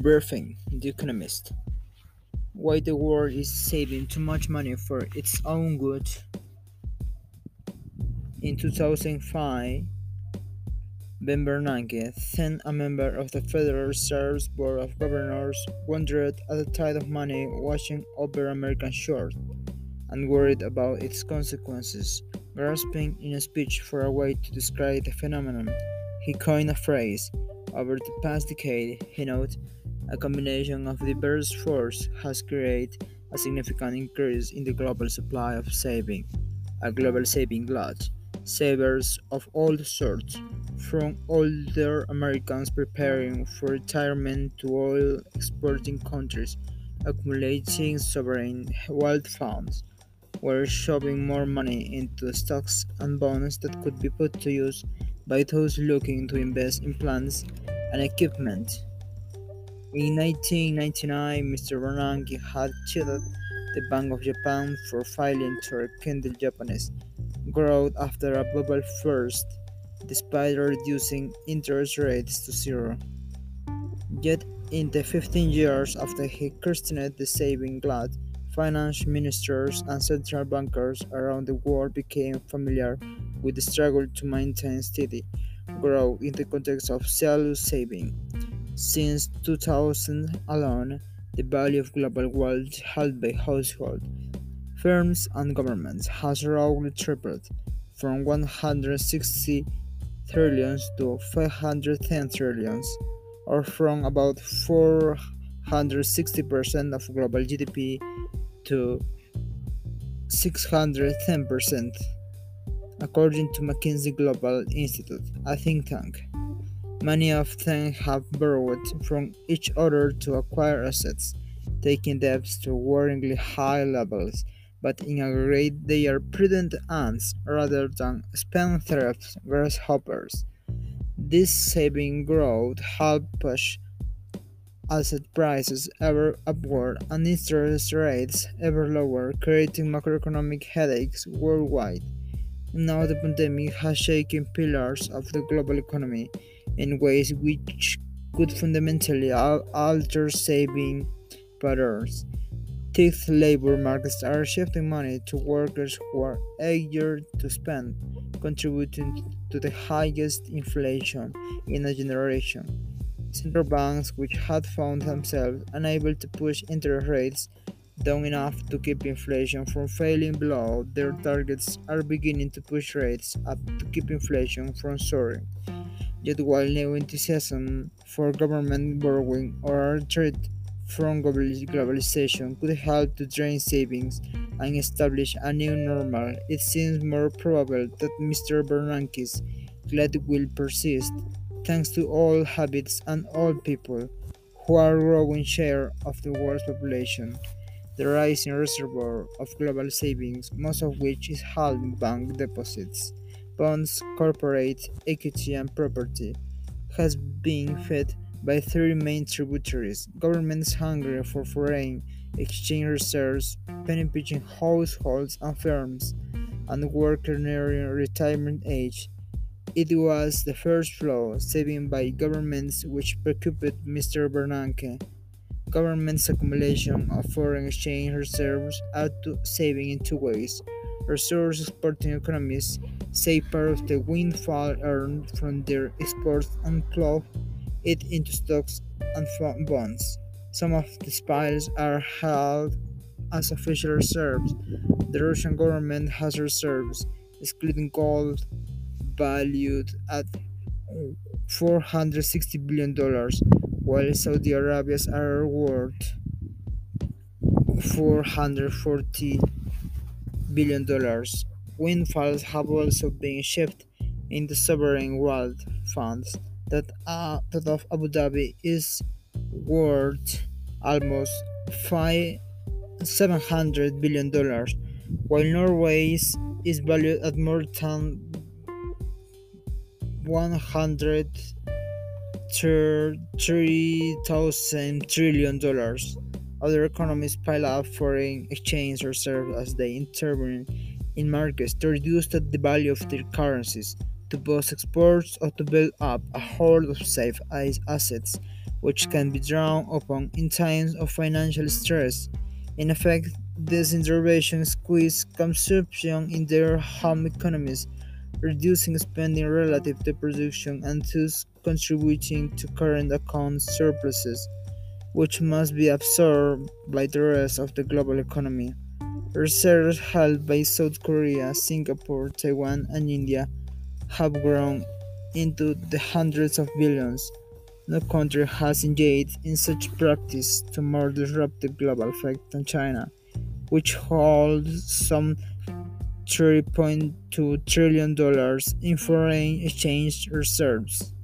Briefing The Economist Why the world is saving too much money for its own good. In 2005, Ben Bernanke, then a member of the Federal Reserve's Board of Governors, wondered at the tide of money washing over American shores and worried about its consequences. Grasping in a speech for a way to describe the phenomenon, he coined a phrase. Over the past decade, he noted, a combination of diverse forces has created a significant increase in the global supply of saving, a global saving glut. Savers of all sorts, from older Americans preparing for retirement to oil exporting countries accumulating sovereign wealth funds, were shoving more money into stocks and bonds that could be put to use by those looking to invest in plants and equipment. In 1999, Mr. Bernanke had chided the Bank of Japan for failing to rekindle Japanese growth after a bubble burst, despite reducing interest rates to zero. Yet, in the 15 years after he christened the saving glut, finance ministers and central bankers around the world became familiar with the struggle to maintain steady growth in the context of zealous saving. Since 2000 alone, the value of global wealth held by households, firms, and governments has roughly tripled from 160 trillions to 510 trillions, or from about 460% of global GDP to 610%, according to McKinsey Global Institute, a think tank. Many of them have borrowed from each other to acquire assets, taking debts to worryingly high levels, but in aggregate they are prudent ants rather than spendthrift grasshoppers. This saving growth helped push asset prices ever upward and interest rates ever lower, creating macroeconomic headaches worldwide. Now the pandemic has shaken pillars of the global economy in ways which could fundamentally alter saving patterns. Teeth labor markets are shifting money to workers who are eager to spend, contributing to the highest inflation in a generation. Central banks, which had found themselves unable to push interest rates down enough to keep inflation from falling below their targets, are beginning to push rates up to keep inflation from soaring. Yet while new enthusiasm for government borrowing or a threat from globalization could help to drain savings and establish a new normal, it seems more probable that Mr. Bernanke's glut will persist, thanks to old habits and old people, who are growing share of the world's population. The rising reservoir of global savings, most of which is held in bank deposits bonds, corporate equity, and property, has been fed by three main tributaries governments hungry for foreign exchange reserves, penny-pinching households and firms, and workers nearing retirement age. It was the first flow, saving by governments, which preoccupied Mr. Bernanke. Government's accumulation of foreign exchange reserves add to saving in two ways. Resource exporting economies save part of the windfall earned from their exports and plow it into stocks and bonds. Some of the spiles are held as official reserves. The Russian government has reserves, excluding gold, valued at $460 billion, while Saudi Arabia's are worth $440 billion. Windfalls have also been shipped into sovereign wealth funds that, uh, that of Abu Dhabi is worth almost five, 700 billion dollars, while Norway's is valued at more than 133,000 trillion dollars. Other economies pile up foreign exchange reserves as they intervene in markets to reduce the value of their currencies, to boost exports, or to build up a hoard of safe assets which can be drawn upon in times of financial stress. In effect, these interventions squeeze consumption in their home economies, reducing spending relative to production and thus contributing to current account surpluses, which must be absorbed by the rest of the global economy. Reserves held by South Korea, Singapore, Taiwan, and India have grown into the hundreds of billions. No country has engaged in such practice to more disruptive global effect than China, which holds some $3.2 trillion in foreign exchange reserves.